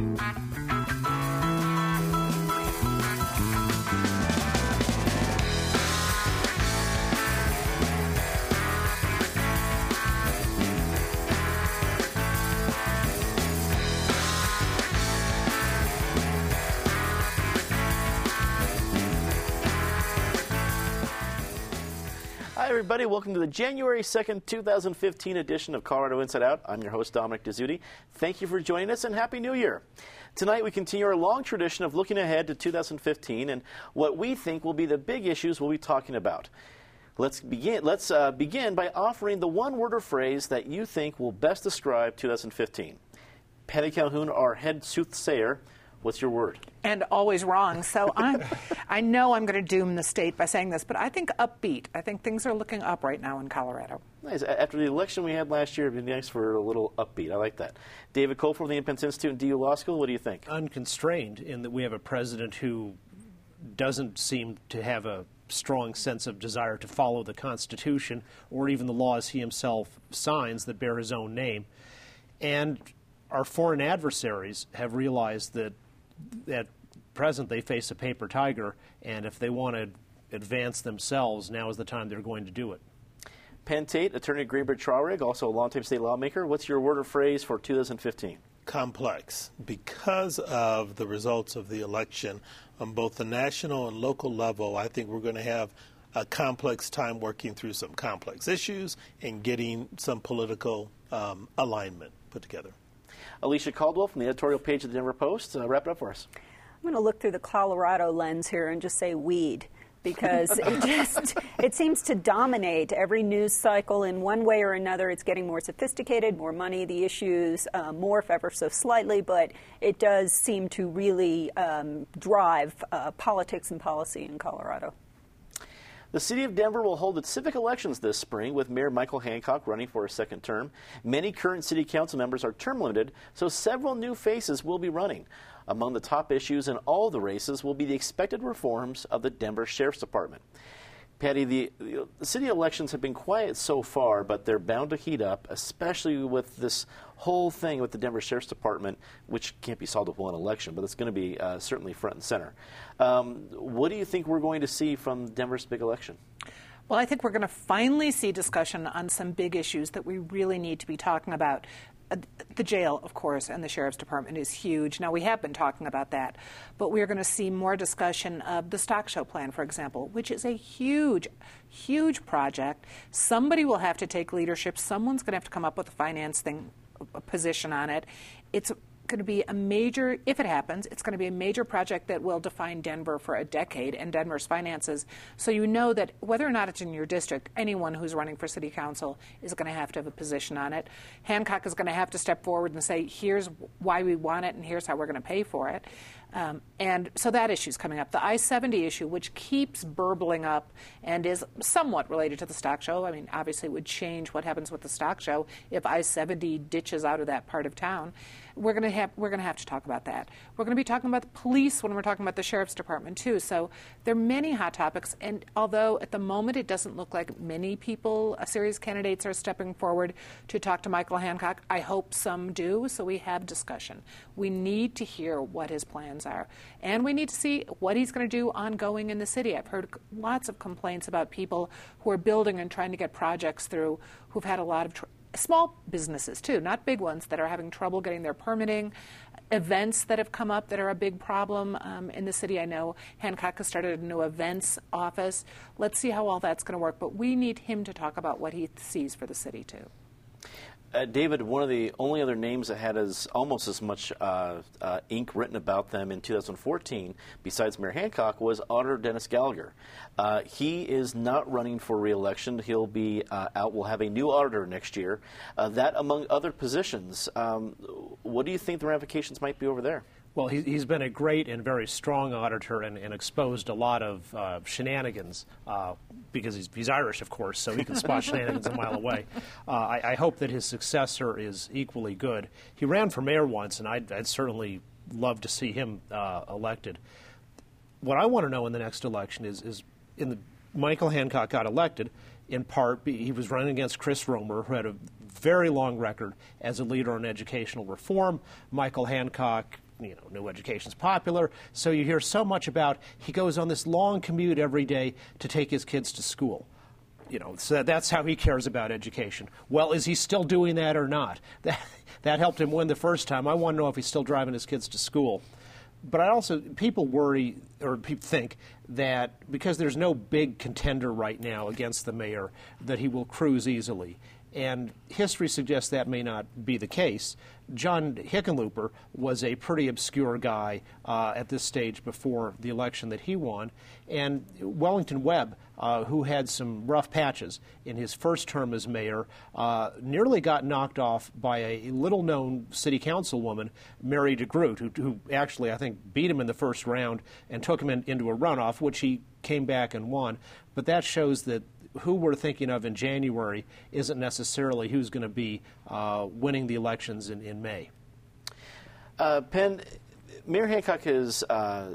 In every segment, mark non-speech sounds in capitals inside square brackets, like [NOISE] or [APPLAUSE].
Bye. Everybody. Welcome to the January 2nd, 2015 edition of Colorado Inside Out. I'm your host, Dominic Dezzutti. Thank you for joining us and Happy New Year. Tonight, we continue our long tradition of looking ahead to 2015 and what we think will be the big issues we'll be talking about. Let's begin, let's, uh, begin by offering the one word or phrase that you think will best describe 2015. Patty Calhoun, our head soothsayer, What's your word? And always wrong. So I'm, [LAUGHS] I know I'm going to doom the state by saying this, but I think upbeat. I think things are looking up right now in Colorado. Nice. After the election we had last year, it'd be nice for a little upbeat. I like that. David Kopel from the Independence Institute and DU Law School, what do you think? Unconstrained in that we have a president who doesn't seem to have a strong sense of desire to follow the Constitution or even the laws he himself signs that bear his own name. And our foreign adversaries have realized that at present they face a paper tiger, and if they want to advance themselves, now is the time they're going to do it. Penn Tate, attorney Greenberg Traurig, also a longtime state lawmaker. What's your word or phrase for 2015? Complex. Because of the results of the election on both the national and local level, I think we're going to have a complex time working through some complex issues and getting some political um, alignment put together. Alicia Caldwell from the editorial page of the Denver Post. Uh, wrap it up for us. I'm going to look through the Colorado lens here and just say weed because it [LAUGHS] just it seems to dominate every news cycle in one way or another. It's getting more sophisticated, more money. The issues uh, morph ever so slightly, but it does seem to really um, drive uh, politics and policy in Colorado. The city of Denver will hold its civic elections this spring with Mayor Michael Hancock running for a second term. Many current city council members are term limited, so several new faces will be running. Among the top issues in all the races will be the expected reforms of the Denver Sheriff's Department. Patty, the, the, city elections have been quiet so far, but they're bound to heat up, especially with this whole thing with the Denver Sheriff's Department, which can't be solved with one election, but it's going to be uh, certainly front and center. Um, what do you think we're going to see from Denver's big election? Well, I think we're going to finally see discussion on some big issues that we really need to be talking about. Uh, the jail, of course, and the sheriff's department is huge. Now, we have been talking about that, but we're going to see more discussion of the stock show plan, for example, which is a huge, huge project. Somebody will have to take leadership. Someone's going to have to come up with a financing position on it. It's going to be a major, if it happens, it's going to be a major project that will define Denver for a decade and Denver's finances. So you know that whether or not it's in your district, anyone who's running for city council is going to have to have a position on it. Hancock is going to have to step forward and say, here's why we want it and here's how we're going to pay for it. Um, and so that issue is coming up. The I 70 issue, which keeps burbling up and is somewhat related to the stock show. I mean, obviously, it would change what happens with the stock show if I 70 ditches out of that part of town we're going to have we're going to have to talk about that. We're going to be talking about the police when we're talking about the sheriff's department too. So there are many hot topics, and although at the moment it doesn't look like many people, a serious candidates are stepping forward to talk to Michael Hancock, I hope some do. So we have discussion. We need to hear what his plans are, and we need to see what he's going to do ongoing in the city. I've heard lots of complaints about people who are building and trying to get projects through who've had a lot of. Tr- small businesses too, not big ones that are having trouble getting their permitting. Events that have come up that are a big problem um, in the city. I know Hancock has started a new events office. Let's see how all that's going to work. But we need him to talk about what he sees for the city too. Uh, David, one of the only other names that had as almost as much uh, uh, ink written about them in 2014, besides Mayor Hancock, was Auditor Dennis Gallagher. Uh, he is not running for reelection. He'll be uh, out. We'll have a new auditor next year. Uh, that, among other positions, um, what do you think the ramifications might be over there? Well, he, has been a great and very strong auditor and, and exposed a lot of uh, shenanigans uh, because he's, he's, Irish, of course, so he can spot [LAUGHS] shenanigans a mile away. Uh, I, I, hope that his successor is equally good. He ran for mayor once, and I'd, I'd certainly love to see him uh, elected. What I want to know in the next election is, is in the Michael Hancock got elected in part he was running against Chris Romer, who had a very long record as a leader on educational reform. Michael Hancock you know, new education's popular. So you hear so much about he goes on this long commute every day to take his kids to school. You know, so that's how he cares about education. Well, is he still doing that or not? [LAUGHS] That, that helped him win the first time. I want to know if he's still driving his kids to school. But I also, people worry or people think that because there's no big contender right now against the mayor, that he will cruise easily. And history suggests that may not be the case. John Hickenlooper was a pretty obscure guy uh, at this stage before the election that he won. And Wellington Webb, uh, who had some rough patches in his first term as mayor, uh, nearly got knocked off by a little known city councilwoman, Mary DeGroot, who, who, actually, I think, beat him in the first round and took him in, into a runoff, which he came back and won. But that shows that who we're thinking of in January isn't necessarily who's going to be uh, winning the elections in, in May. Uh, Penn, Mayor Hancock has, uh,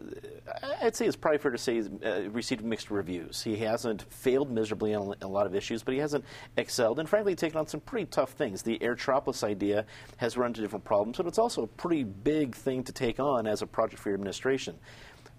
I'd say it's probably fair to say, he's uh, received mixed reviews. He hasn't failed miserably on a lot of issues, but he hasn't excelled and, frankly, taken on some pretty tough things. The Aerotropolis idea has run into different problems, but it's also a pretty big thing to take on as a project for your administration.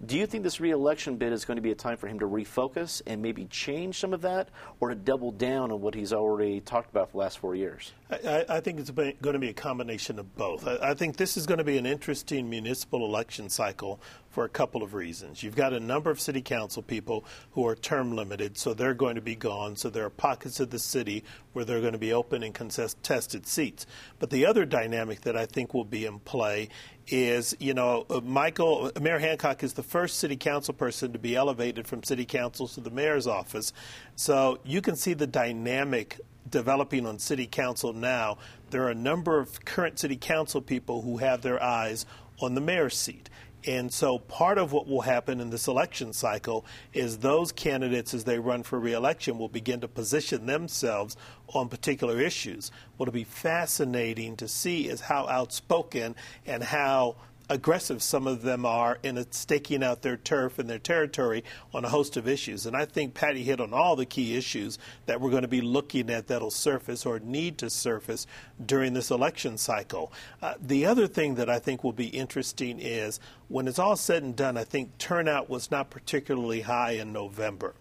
Do you think this reelection bid is going to be a time for him to refocus and maybe change some of that, or to double down on what he's already talked about for the last four years? I, I think it's going to be a combination of both. I, I think this is going to be an interesting municipal election cycle for a couple of reasons. You've got a number of city council people who are term limited, so they're going to be gone. So there are pockets of the city where they're going to be open and contested seats. But the other dynamic that I think will be in play is, you know, uh, Michael, Mayor Hancock is the first city council person to be elevated from city council to the mayor's office. So you can see the dynamic developing on city council now. There are a number of current city council people who have their eyes on the mayor's seat. And so part of what will happen in this election cycle is those candidates, as they run for reelection, will begin to position themselves on particular issues. What'll be fascinating to see is how outspoken and how aggressive some of them are in staking out their turf and their territory on a host of issues. And I think Patty hit on all the key issues that we're going to be looking at that'll surface or need to surface during this election cycle. Uh, the other thing that I think will be interesting is when it's all said and done, I think turnout was not particularly high in November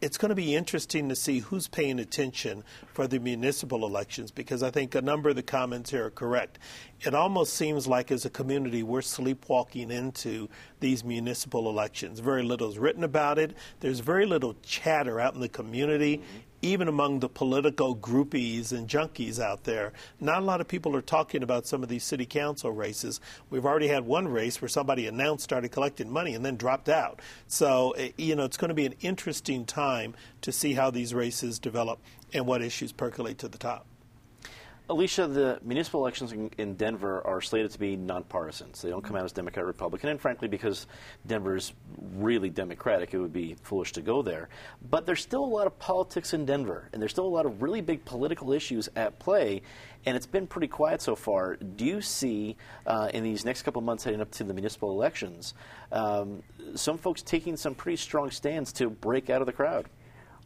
it's going to be interesting to see who's paying attention for the municipal elections because I think a number of the comments here are correct. It almost seems like as a community we're sleepwalking into these municipal elections. Very little is written about it. There's very little chatter out in the community. Mm-hmm even among the political groupies and junkies out there, not a lot of people are talking about some of these city council races. We've already had one race where somebody announced, started collecting money, and then dropped out. So, eh, you know, it's going to be an interesting time to see how these races develop and what issues percolate to the top. Alicia, the municipal elections in, in, Denver are slated to be nonpartisan. So they don't come out as Democrat Republican. And frankly, because Denver is really Democratic, it would be foolish to go there. But there's still a lot of politics in Denver, and there's still a lot of really big political issues at play. And it's been pretty quiet so far. Do you see uh, in these next couple of months heading up to the municipal elections um, some folks taking some pretty strong stands to break out of the crowd?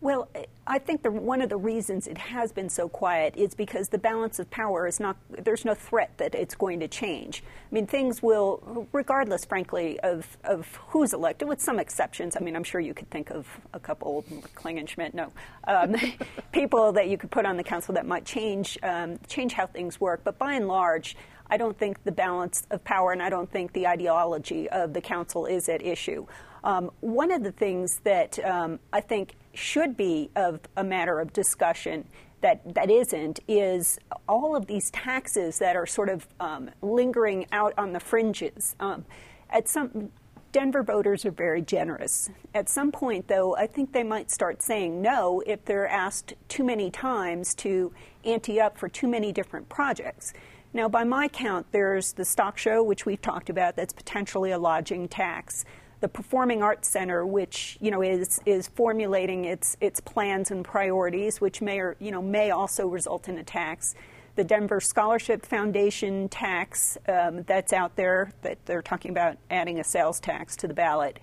Well, I think the, one of the reasons it has been so quiet is because the balance of power is not, there's no threat that it's going to change. I mean, things will, regardless, frankly, of, of who's elected, with some exceptions. I mean, I'm sure you could think of a couple, Klingenschmitt, no, um, [LAUGHS] people that you could put on the council that might change, um, change how things work. But by and large, I don't think the balance of power and I don't think the ideology of the council is at issue. Um, one of the things that um, I think should be of a matter of discussion that, that isn't is all of these taxes that are sort of um, lingering out on the fringes. Um, at some Denver voters are very generous. At some point, though, I think they might start saying no if they're asked too many times to ante up for too many different projects. Now, by my count, there's the stock show, which we've talked about, that's potentially a lodging tax the Performing Arts Center, which you know is is formulating its its plans and priorities, which may or you know may also result in a tax. The Denver Scholarship Foundation tax um, that's out there that they're talking about adding a sales tax to the ballot,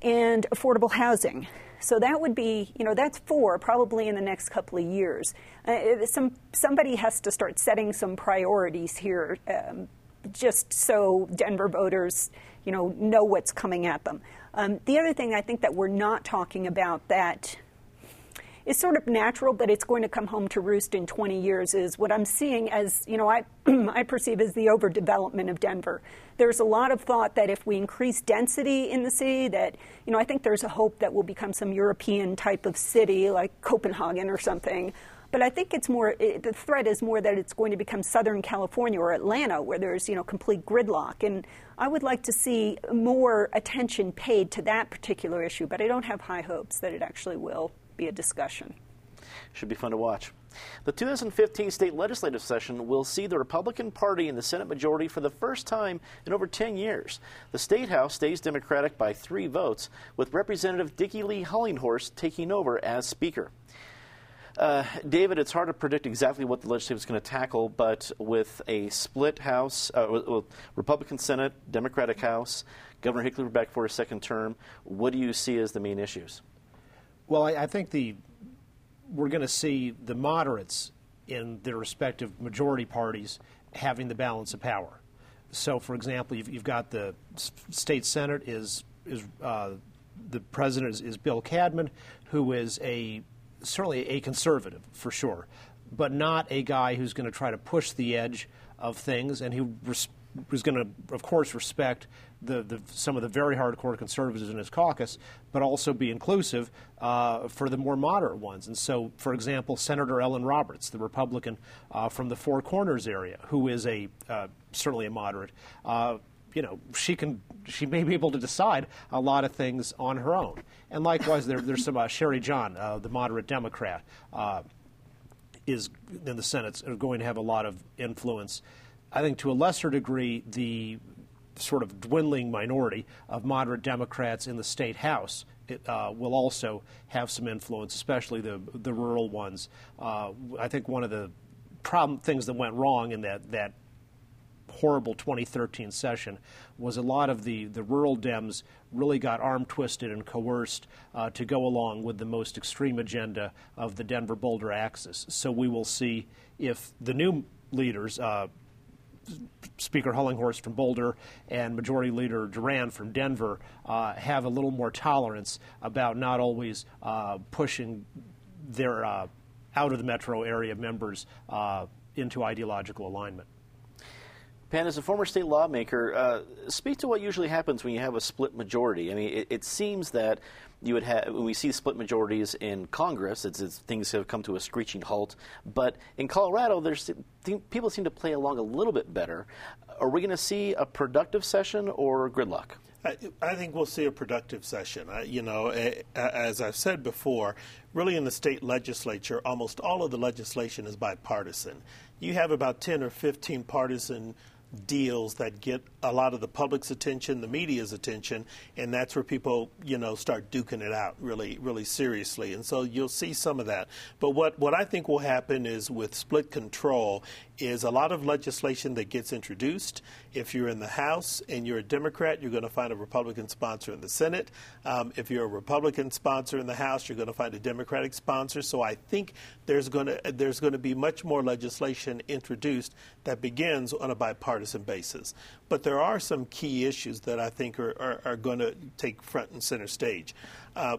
and affordable housing. So that would be, you know, that's four probably in the next couple of years. Uh, some somebody has to start setting some priorities here. Um, just so Denver voters, you know, know what's coming at them. Um, the other thing I think that we're not talking about that is sort of natural, but it's going to come home to roost in 20 years is what I'm seeing as, you know, I, [CLEARS THROAT] I perceive as the overdevelopment of Denver. There's a lot of thought that if we increase density in the city, that, you know, I think there's a hope that we'll become some European type of city like Copenhagen or something. But I think it's more, it, the threat is more that it's going to become Southern California or Atlanta where there's, you know, complete gridlock. And I would like to see more attention paid to that particular issue, but I don't have high hopes that it actually will be a discussion. Should be fun to watch. The 2015 state legislative session will see the Republican Party in the Senate majority for the first time in over 10 years. The State House stays Democratic by three votes, with Representative Dickey Lee Hullinghorst taking over as Speaker. Uh, David, it's hard to predict exactly what the legislature is going to tackle, but with a split House, uh, with, Republican Senate, Democratic House, Governor Hinckley back for a second term, what do you see as the main issues? Well, I, I think the we're going to see the moderates in their respective majority parties having the balance of power. So, for example, you've, you've got the state senate is is uh, the president is, is, Bill Cadman, who is a certainly a conservative for sure, but not a guy who's going to try to push the edge of things, and he res- was going to, of course, respect the, the, some of the very hardcore conservatives in his caucus, but also be inclusive uh, for the more moderate ones. And so, for example, Senator Ellen Roberts, the Republican uh, from the Four Corners area, who is a uh, certainly a moderate, uh, you know, she can she may be able to decide a lot of things on her own. And likewise, there, there's some uh, Cheri Jahn, uh, the moderate Democrat, is in the Senate, are going to have a lot of influence. I think to a lesser degree, the sort of dwindling minority of moderate Democrats in the state House it, uh, will also have some influence, especially the the rural ones. Uh, I think one of the problem things that went wrong in that that horrible 2013 session was a lot of the, the rural Dems really got arm twisted and coerced uh, to go along with the most extreme agenda of the Denver Boulder axis. So we will see if the new leaders, uh, Speaker Hullinghorst from Boulder and Majority Leader Duran from Denver uh, have a little more tolerance about not always uh, pushing their uh, out of the metro area members uh, into ideological alignment. Penn, as a former state lawmaker, uh, speak to what usually happens when you have a split majority. I mean, it, it seems that you would have when we see split majorities in Congress, it's, it's, things have come to a screeching halt. But in Colorado, there's people seem to play along a little bit better. Are we going to see a productive session or gridlock? I, think we'll see a productive session. You know, as I've said before, really in the state legislature, almost all of the legislation is bipartisan. You have about 10 or 15 partisan deals that get a lot of the public's attention, the media's attention, and that's where people, you know, start duking it out really, really seriously. And so you'll see some of that. But what, what I think will happen is with split control is a lot of legislation that gets introduced. If you're in the House and you're a Democrat, you're going to find a Republican sponsor in the Senate. Um, if you're a Republican sponsor in the House, you're going to find a Democratic sponsor. So I think there's going to there's going to be much more legislation introduced that begins on a bipartisan basis. But there are some key issues that I think are, are, are going to take front and center stage. Uh,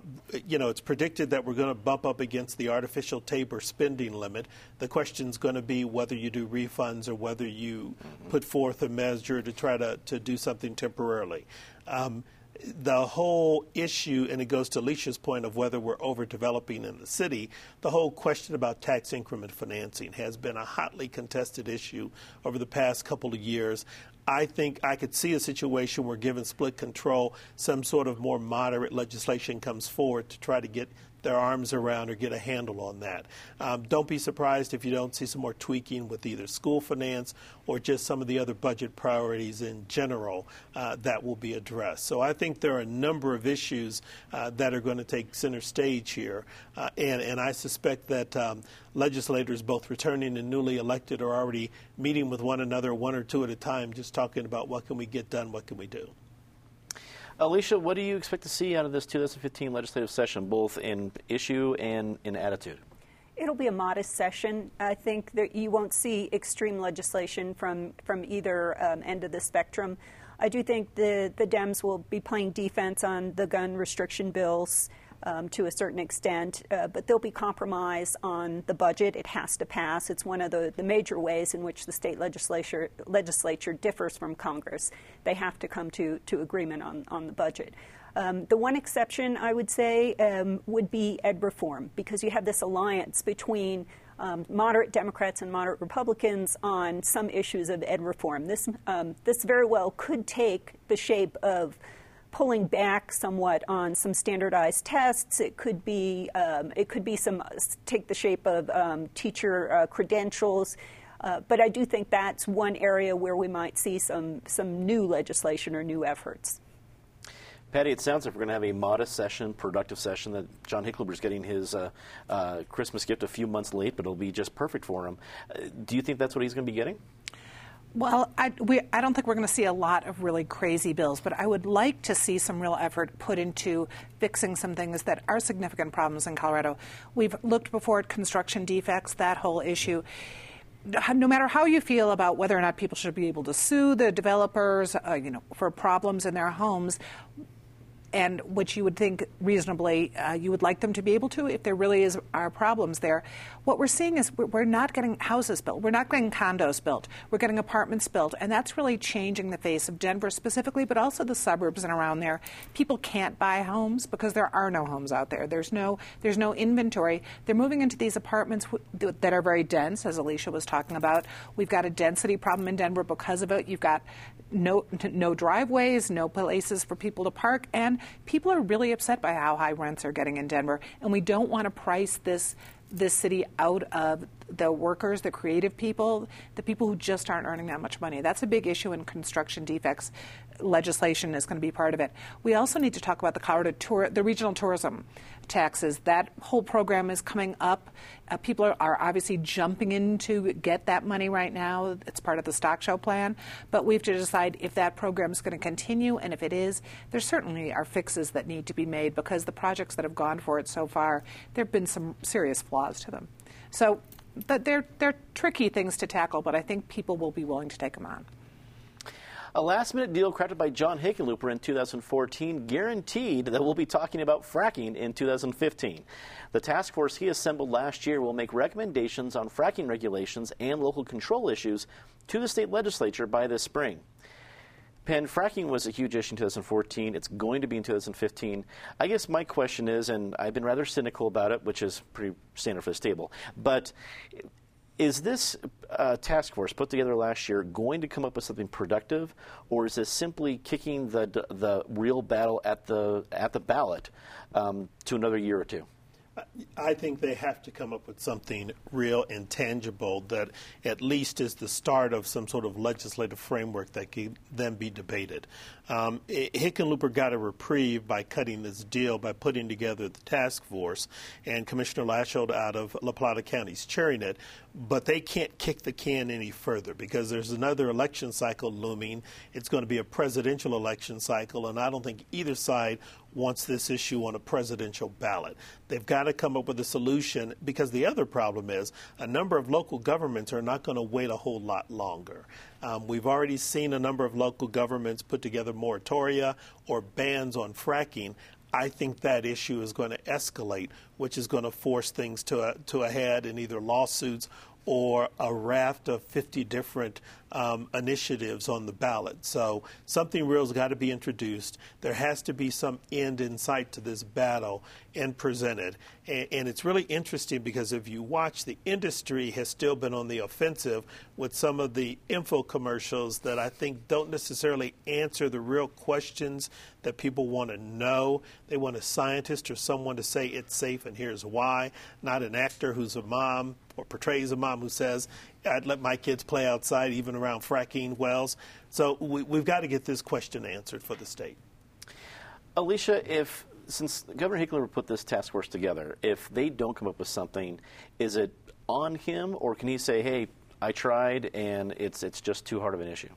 you know, it's predicted that we're going to bump up against the artificial Tabor spending limit. The question is going to be whether you do refunds or whether you mm-hmm. put forth a measure to try to, to do something temporarily. Um, the whole issue, and it goes to Alicia's point of whether we're overdeveloping in the city, the whole question about tax increment financing has been a hotly contested issue over the past couple of years. I think I could see a situation where, given split control, some sort of more moderate legislation comes forward to try to get their arms around or get a handle on that. Um, don't be surprised if you don't see some more tweaking with either school finance or just some of the other budget priorities in general uh, that will be addressed. So I think there are a number of issues uh, that are going to take center stage here, uh, and, and I suspect that um, legislators, both returning and newly elected, are already meeting with one another one or two at a time, just talking about what can we get done, what can we do. Alicia, what do you expect to see out of this 2015 legislative session, both in issue and in attitude? It'll be a modest session. I think that you won't see extreme legislation from, from either um, end of the spectrum. I do think the, the Dems will be playing defense on the gun restriction bills um, to a certain extent, uh, but there'll be compromise on the budget. It has to pass. It's one of the, the major ways in which the state legislature legislature differs from Congress. They have to come to, to agreement on, on the budget. Um, the one exception I would say um, would be ed reform because you have this alliance between um, moderate Democrats and moderate Republicans on some issues of ed reform. This um, this very well could take the shape of pulling back somewhat on some standardized tests. It could be um, it could be some take the shape of um, teacher uh, credentials. Uh, but I do think that's one area where we might see some some new legislation or new efforts. Patty, it sounds like we're going to have a modest session, productive session. That John Hickenlooper's getting his uh, uh, Christmas gift a few months late, but it'll be just perfect for him. Uh, do you think that's what he's going to be getting? Well, I, we, I don't think we're going to see a lot of really crazy bills, but I would like to see some real effort put into fixing some things that are significant problems in Colorado. We've looked before at construction defects, that whole issue no matter how you feel about whether or not people should be able to sue the developers, uh, you know, for problems in their homes, and which you would think reasonably uh, you would like them to be able to if there really is are problems there. What we're seeing is we're not getting houses built. We're not getting condos built. We're getting apartments built, and that's really changing the face of Denver specifically, but also the suburbs and around there. People can't buy homes because there are no homes out there. There's no there's no inventory. They're moving into these apartments that are very dense, as Alicia was talking about. We've got a density problem in Denver because of it. You've got no no driveways, no places for people to park, and people are really upset by how high rents are getting in Denver, and we don't want to price this this city out of the workers, the creative people, the people who just aren't earning that much money. That's a big issue in construction defects. Legislation is going to be part of it. We also need to talk about the Colorado tour, the regional tourism taxes. That whole program is coming up. Uh, people are, are, obviously jumping in to get that money right now. It's part of the stock show plan. But we have to decide if that program is going to continue, and if it is, there certainly are fixes that need to be made because the projects that have gone for it so far, there have been some serious flaws to them. So they're, they're tricky things to tackle, but I think people will be willing to take them on. A last minute deal crafted by John Hickenlooper in 2014 guaranteed that we'll be talking about fracking in 2015. The task force he assembled last year will make recommendations on fracking regulations and local control issues to the state legislature by this spring. Penn, fracking was a huge issue in 2014. It's going to be in 2015. I guess my question is, and I've been rather cynical about it, which is pretty standard for this table, but is this uh, task force put together last year going to come up with something productive, or is this simply kicking the the real battle at the at the ballot um, to another year or two? I think they have to come up with something real and tangible that at least is the start of some sort of legislative framework that can then be debated. Um, Hickenlooper got a reprieve by cutting this deal by putting together the task force, and Commissioner Lachelt out of La Plata County is chairing it. But they can't kick the can any further because there's another election cycle looming. It's going to be a presidential election cycle, and I don't think either side wants this issue on a presidential ballot. They've got to come up with a solution because the other problem is a number of local governments are not going to wait a whole lot longer. Um, we've already seen a number of local governments put together moratoria or bans on fracking. I think that issue is going to escalate, which is going to force things to a, to a head in either lawsuits or a raft of 50 different um, initiatives on the ballot. So something real's got to be introduced. There has to be some end in sight to this battle and presented. And, and, it's really interesting because if you watch, the industry has still been on the offensive with some of the info commercials that I think don't necessarily answer the real questions that people want to know. They want a scientist or someone to say it's safe and here's why, not an actor who's a mom or portrays a mom who says, I'd let my kids play outside even around fracking wells. So we, we've got to get this question answered for the state. Alicia, if since Governor Hickenlooper put this task force together, if they don't come up with something, is it on him, or can he say, "Hey, I tried, and it's it's just too hard of an issue"?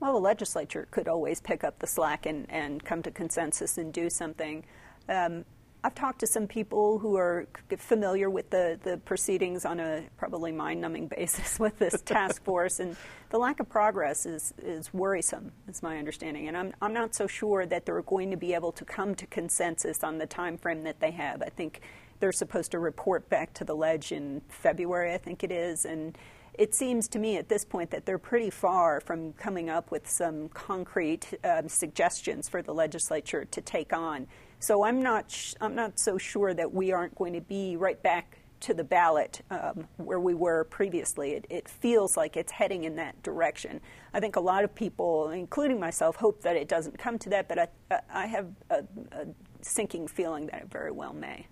Well, the legislature could always pick up the slack and, and come to consensus and do something. Um, I've talked to some people who are familiar with the, the proceedings on a probably mind numbing [LAUGHS] basis with this task force, and the lack of progress is, is worrisome, is my understanding. And I'm, I'm not so sure that they're going to be able to come to consensus on the time frame that they have. I think they're supposed to report back to the ledge in February, I think it is, and it seems to me at this point that they're pretty far from coming up with some concrete um, suggestions for the legislature to take on. So I'm not, sh- I'm not so sure that we aren't going to be right back to the ballot um, where we were previously. It, it, feels like it's heading in that direction. I think a lot of people, including myself, hope that it doesn't come to that, but I, I have a, a sinking feeling that it very well may.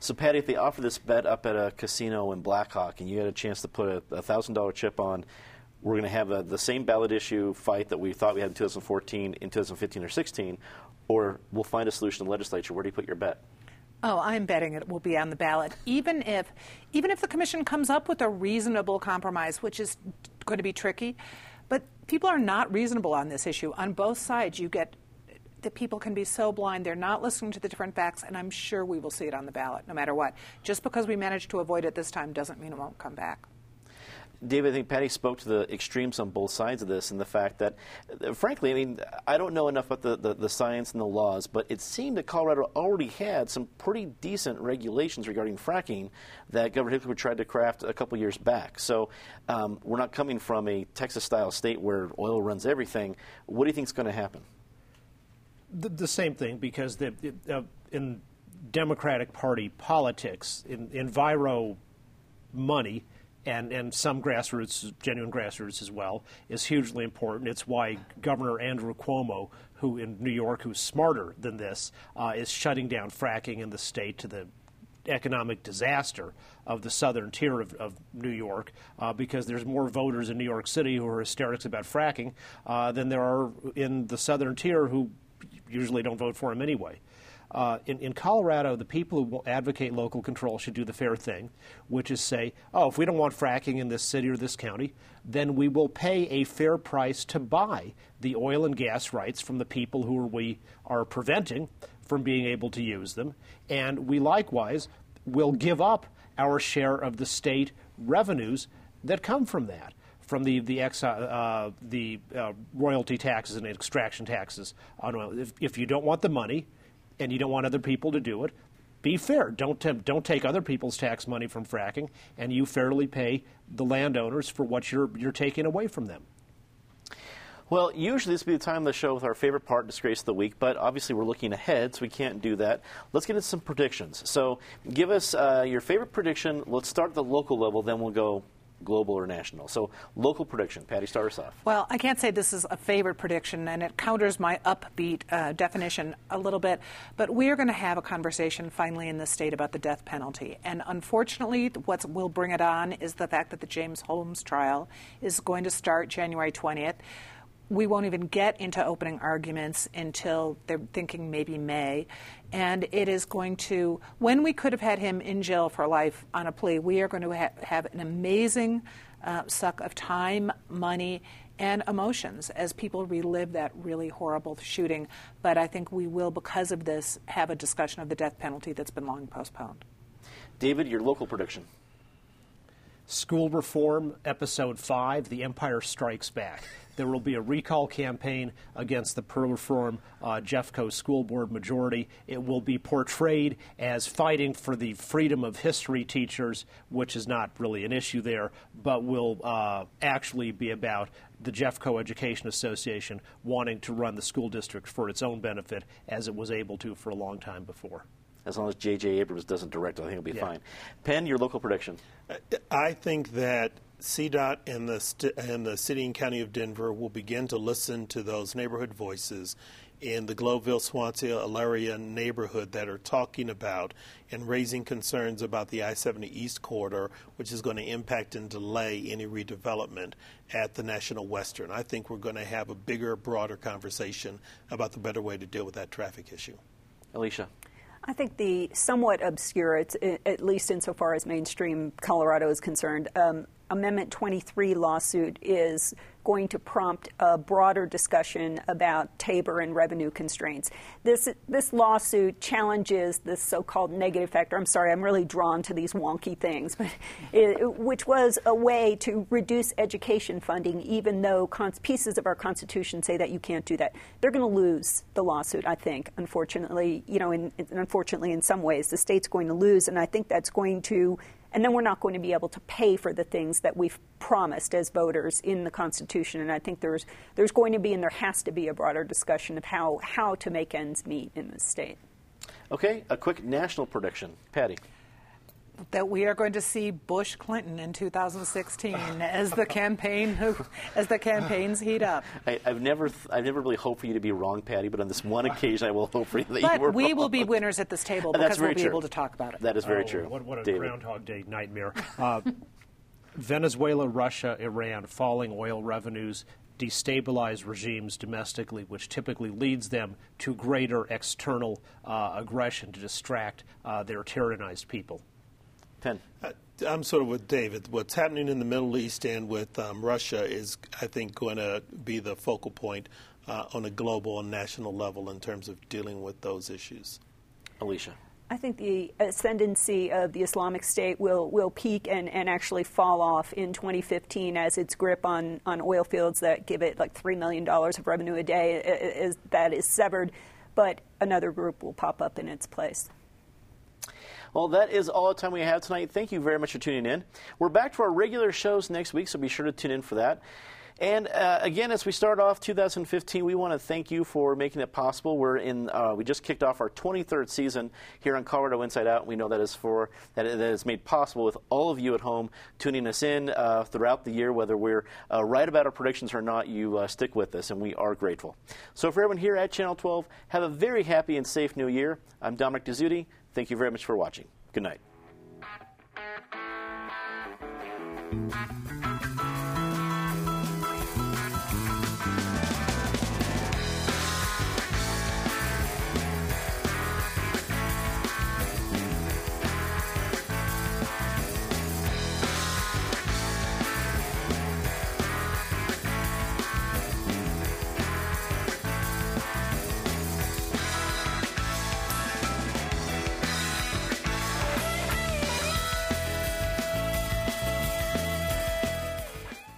So, Patty, if they offer this bet up at a casino in Blackhawk and you had a chance to put a $1,000 chip on, we're going to have a, the same ballot issue fight that we thought we had in 2014, in 2015 or 16, or we'll find a solution in the legislature. Where do you put your bet? Oh, I'm betting it will be on the ballot, even if, even if the commission comes up with a reasonable compromise, which is going to be tricky. But people are not reasonable on this issue. On both sides, you get that people can be so blind they're not listening to the different facts, and I'm sure we will see it on the ballot no matter what. Just because we managed to avoid it this time doesn't mean it won't come back. David, I think Patty spoke to the extremes on both sides of this and the fact that, frankly, I mean, I don't know enough about the, the, the, science and the laws, but it seemed that Colorado already had some pretty decent regulations regarding fracking that Governor Hickley tried to craft a couple years back. So um, we're not coming from a Texas style state where oil runs everything. What do you think is going to happen? the, the same thing because the, uh, in Democratic Party politics, in, enviro money and, and some grassroots, genuine grassroots as well, is hugely important. It's why Governor Andrew Cuomo, who in New York, who's smarter than this, uh, is shutting down fracking in the state to the economic disaster of the southern tier of, of New York uh, because there's more voters in New York City who are hysterics about fracking uh, than there are in the southern tier who usually don't vote for him anyway. Uh, in, in, Colorado, the people who advocate local control should do the fair thing, which is say, oh, if we don't want fracking in this city or this county, then we will pay a fair price to buy the oil and gas rights from the people who we are preventing from being able to use them. And we likewise will give up our share of the state revenues that come from that from the the, ex, uh, the uh, royalty taxes and extraction taxes on oil. If, if, you don't want the money, and you don't want other people to do it, be fair. Don't don't take other people's tax money from fracking, and you fairly pay the landowners for what you're you're taking away from them. Well, usually this would be the time of the show with our favorite part, Disgrace of the Week, but obviously we're looking ahead, so we can't do that. Let's get into some predictions. So give us uh, your favorite prediction. Let's start at the local level, then we'll go global or national. So, local prediction. Patty, start us off. Well, I can't say this is a favorite prediction, and it counters my upbeat uh, definition a little bit. But we are going to have a conversation finally in the state about the death penalty. And unfortunately, what will bring it on is the fact that the James Holmes trial is going to start January 20th we won't even get into opening arguments until they're thinking maybe May. And it is going to, when we could have had him in jail for life on a plea, we are going to ha- have an amazing uh, suck of time, money, and emotions as people relive that really horrible shooting. But I think we will, because of this, have a discussion of the death penalty that's been long postponed. David, your local prediction. School Reform, Episode 5 The Empire Strikes Back. There will be a recall campaign against the per reform uh, Jeffco school board majority. It will be portrayed as fighting for the freedom of history teachers, which is not really an issue there, but will uh, actually be about the Jeffco Education Association wanting to run the school district for its own benefit as it was able to for a long time before. As long as J.J. Abrams doesn't direct, I think it'll be yeah. fine. Penn, your local prediction. I think that CDOT and the, st- and the city and county of Denver will begin to listen to those neighborhood voices in the Globeville, Swansea, Elyria neighborhood that are talking about and raising concerns about the I 70 East corridor, which is going to impact and delay any redevelopment at the National Western. I think we're going to have a bigger, broader conversation about the better way to deal with that traffic issue. Alicia. I think the somewhat obscure, at least insofar as mainstream Colorado is concerned, um, Amendment 23 lawsuit is going to prompt a broader discussion about Tabor and revenue constraints. This, this lawsuit challenges this so called negative factor. I'm sorry, I'm really drawn to these wonky things, but [LAUGHS] it, which was a way to reduce education funding, even though cons- pieces of our Constitution say that you can't do that. They're going to lose the lawsuit, I think, unfortunately. You know, in, unfortunately, in some ways, the state's going to lose, and I think that's going to and then we're not going to be able to pay for the things that we've promised as voters in the Constitution. And I think there's there's going to be and there has to be a broader discussion of how how to make ends meet in the state. Okay, a quick national prediction, Patty that we are going to see Bush Clinton in 2016 as the campaign as the campaigns heat up. I, have never I've never really hoped for you to be wrong, Patty, but on this one occasion I will hope for you that but you were we wrong. will be winners at this table because we'll be true. able to talk about it. That is very oh, true. What, what a David. Groundhog Day nightmare. Uh, Venezuela, Russia, Iran, falling oil revenues, destabilize regimes domestically, which typically leads them to greater external uh, aggression to distract uh, their tyrannized people. Penn. I'm sort of with David. What's happening in the Middle East and with um, Russia is, I think, going to be the focal point uh, on a global and national level in terms of dealing with those issues. Alicia. I think the ascendancy of the Islamic State will, will peak and, and actually fall off in 2015 as its grip on, on oil fields that give it like $3 million of revenue a day is, that is severed, but another group will pop up in its place. Well, that is all the time we have tonight. Thank you very much for tuning in. We're back to our regular shows next week, so be sure to tune in for that. And uh, again, as we start off 2015, we want to thank you for making it possible. We're in. Uh, we just kicked off our 23rd season here on Colorado Inside Out. We know that is for that, that is made possible with all of you at home tuning us in uh, throughout the year, whether we're uh, right about our predictions or not. You uh, stick with us, and we are grateful. So for everyone here at Channel 12, have a very happy and safe New Year. I'm Dominic Dezzutti. Thank you very much for watching. Good night.